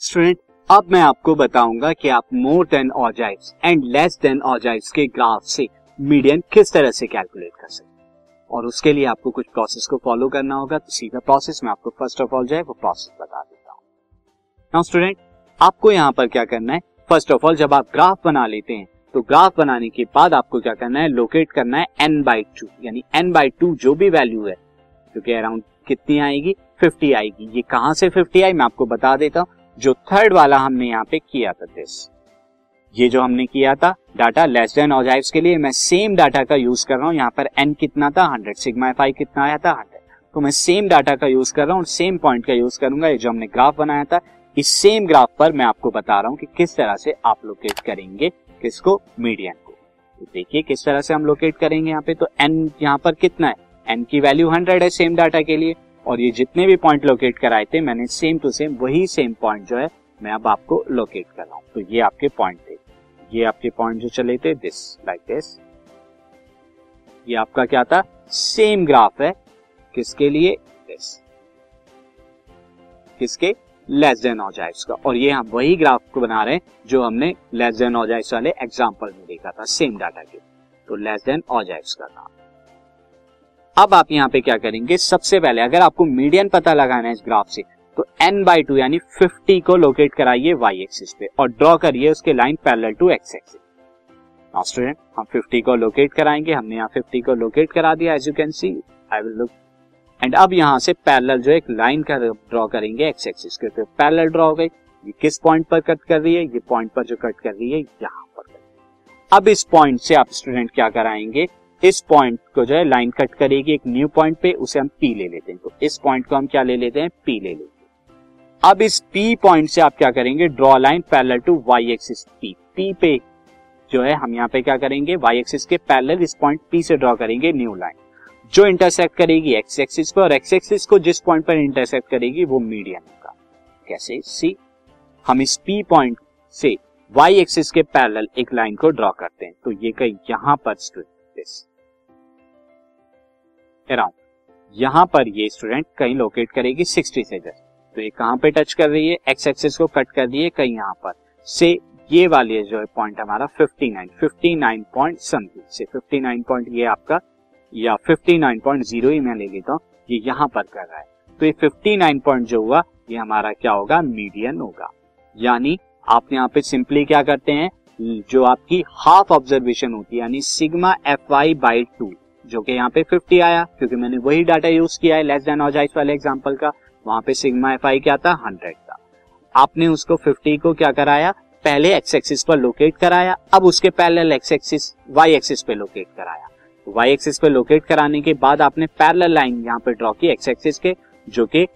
Student अब मैं आपको बताऊँगा कि आप more than ogives and less than ogives के ग्राफ से मीडियन किस तरह से कैलकुलेट कर सकते और उसके लिए आपको कुछ प्रोसेस को फॉलो करना होगा तो सीधा प्रोसेस में आपको फ़र्स्ट ऑफ़ ऑल जो है वो प्रोसेस बता देता हूँ। नाउ स्टूडेंट आपको यहाँ पर क्या करना है? फ़र्स्ट ऑफ़ ऑल जब आप ग्राफ बना लेते हैं तो ग्राफ बनाने के बाद आपको क्या करना है? लोकेट करना है एन बाई टू यानी एन बाई टू जो भी वैल्यू है। क्योंकि अराउंड कितनी आएगी? फिफ्टी आएगी। ये कहाँ से फिफ्टी आई? मैं आपको बता देता हूँ। जो थर्ड वाला हमने यहाँ पे किया था दिस ये जो हमने किया था डाटा लेस देन ऑजाइव्स के लिए मैं सेम डाटा का यूज़ कर रहा हूँ। यहाँ पर एन कितना था? हंड्रेड सिग्मा आई कितना आया था? हंड्रेड तो मैं सेम डाटा का यूज़ कर रहा हूँ सेम पॉइंट का यूज़ करूँगा। ये जो हमने ग्राफ बनाया था, इस सेम ग्राफ पर मैं आपको बता रहा हूँ कि किस तरह से आप लोकेट करेंगे किसको? मीडियन को। तो देखिए किस तरह से हम लोकेट करेंगे यहाँ पे। तो एन यहाँ पर कितना है? एन की वैल्यू हंड्रेड है सेम डाटा के लिए। और ये जितने भी पॉइंट लोकेट कराए थे, मैंने सेम टू सेम वही सेम पॉइंट जो है, मैं अब आपको लोकेट कर रहा हूँ। तो ये आपके पॉइंट थे। ये आपके पॉइंट जो चले थे दिस लाइक दिस ये आपका क्या था? सेम ग्राफ है। किसके लिए? दिस किसके? लेस देन ऑजाइव्स का। और ये हम वही ग्राफ को बना रहे हैं, जो हमने लेस देन ऑजाइव्स वाले एग्ज़ाम्पल में देखा था सेम डाटा के। तो लेस देन ऑजाइव्स का था। अब आप यहाँ पे क्या करेंगे, सबसे पहले अगर आपको मीडियन पता लगाना है इस ग्राफ से तो एन बाई टू यानी 50 को लोकेट कराइए वाई एक्सिस पे और ड्रॉ करिए उसके line parallel to X axis student हम 50 को लोकेट कराएँगे, हमने यहाँ 50 को लोकेट करा दिया as you can see I will look and अब यहाँ से पैरेलल जो एक लाइन का ड्रॉ करेंगे एक्स एक्सिस के तो पैरेलल ड्रॉ हो गई। ये किस पॉइंट पर कट कर रही है? ये पॉइंट पर जो कट कर रही है, यहाँ पर। अब इस पॉइंट से आप स्टूडेंट क्या कराएँगे इस पॉइंट को जो है लाइन कट करेगी, एक न्यू पॉइंट पे उसे हम पी ले लेते हैं। तो इस पॉइंट को हम क्या ले लेते हैं? पी ले लेते हैं। अब इस पी पॉइंट से आप क्या करेंगे? Draw line parallel to Y axis P P पे जो है हम यहाँ पे क्या करेंगे? वाई एक्सिस के पैरेलल इस पॉइंट पी से ड्रॉ करेंगे न्यू लाइन जो इंटरसेक्ट करेगी एक्स एक्सिस पर और एक्स एक्सिस को जिस पॉइंट पर इंटरसेक्ट करेगी वो मीडियम होगा कैसे? सी हम इस पी पॉइंट से वाई एक्सिस के पैरेलल एक लाइन को ड्रॉ करते हैं। तो ये कहीं यहाँ पर दिस अराउंड यहाँ पर ये स्टूडेंट कहीं लोकेट करेगी 60 से जस्ट तो ये कहाँ पे टच कर रही है? एक्स एक्सिस को कट कर है कहीं यहाँ पर। से ये वाली जो है पॉइंट हमारा 59 59 पॉइंट समथिंग से 59 पॉइंट ये आपका, या 59.0 ही मैं ले लेता हूँ, ये यहाँ पर कर रहा है। तो ये 59 पॉइंट जो हुआ, ये हमारा क्या होगा? मीडियन होगा। यानी आप यहाँ पे सिंपली क्या करते हैं? जो आपकी हाफ़ ऑब्जर्वेशन होती है, यानी sigma F Y by two जो कि यहाँ पे 50 आया, क्योंकि मैंने वही डाटा यूज़ किया है लेस देन ऑजाइस वाले एग्जांपल का, वहाँ पे सिग्मा एफ़ आई क्या था? 100 था। आपने उसको 50 को क्या कराया? पहले एक्स एक्सिस पर लोकेट कराया, अब उसके पहले एक्स एक्सिस वाई एक्सिस पे लोकेट कराया। वाई एक्सिस पे लोकेट कराने के बाद आपने पैरेलल लाइन यहाँ पे ड्रॉ की एक्स एक्सिस के, जो कि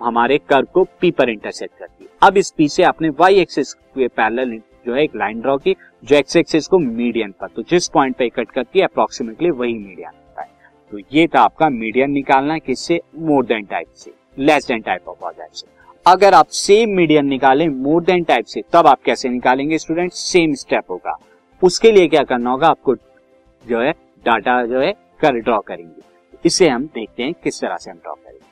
हमारे कर्व को पी पर इंटरसेक्ट करती है अब इस पी से आपने वाई एक्सिस के पैरेलल जो है एक लाइन ड्रॉ की जो एक्स एक्सिस को मीडियन पर तो जिस पॉइंट पे कट करती है अप्रोक्सीमेटली वही मीडियन होता है। तो ये था आपका मीडियन निकालना किससे? मोर देन टाइप से। Less than type of object से। अगर आप सेम मीडियन निकालें मोर देन टाइप से, तब आप कैसे निकालेंगे स्टूडेंट सेम स्टेप होगा। उसके लिए क्या करना होगा? आपको जो है डाटा जो है कर ड्रॉ करेंगे। इसे हम देखते हैं किस तरह से हम ड्रॉ करेंगे।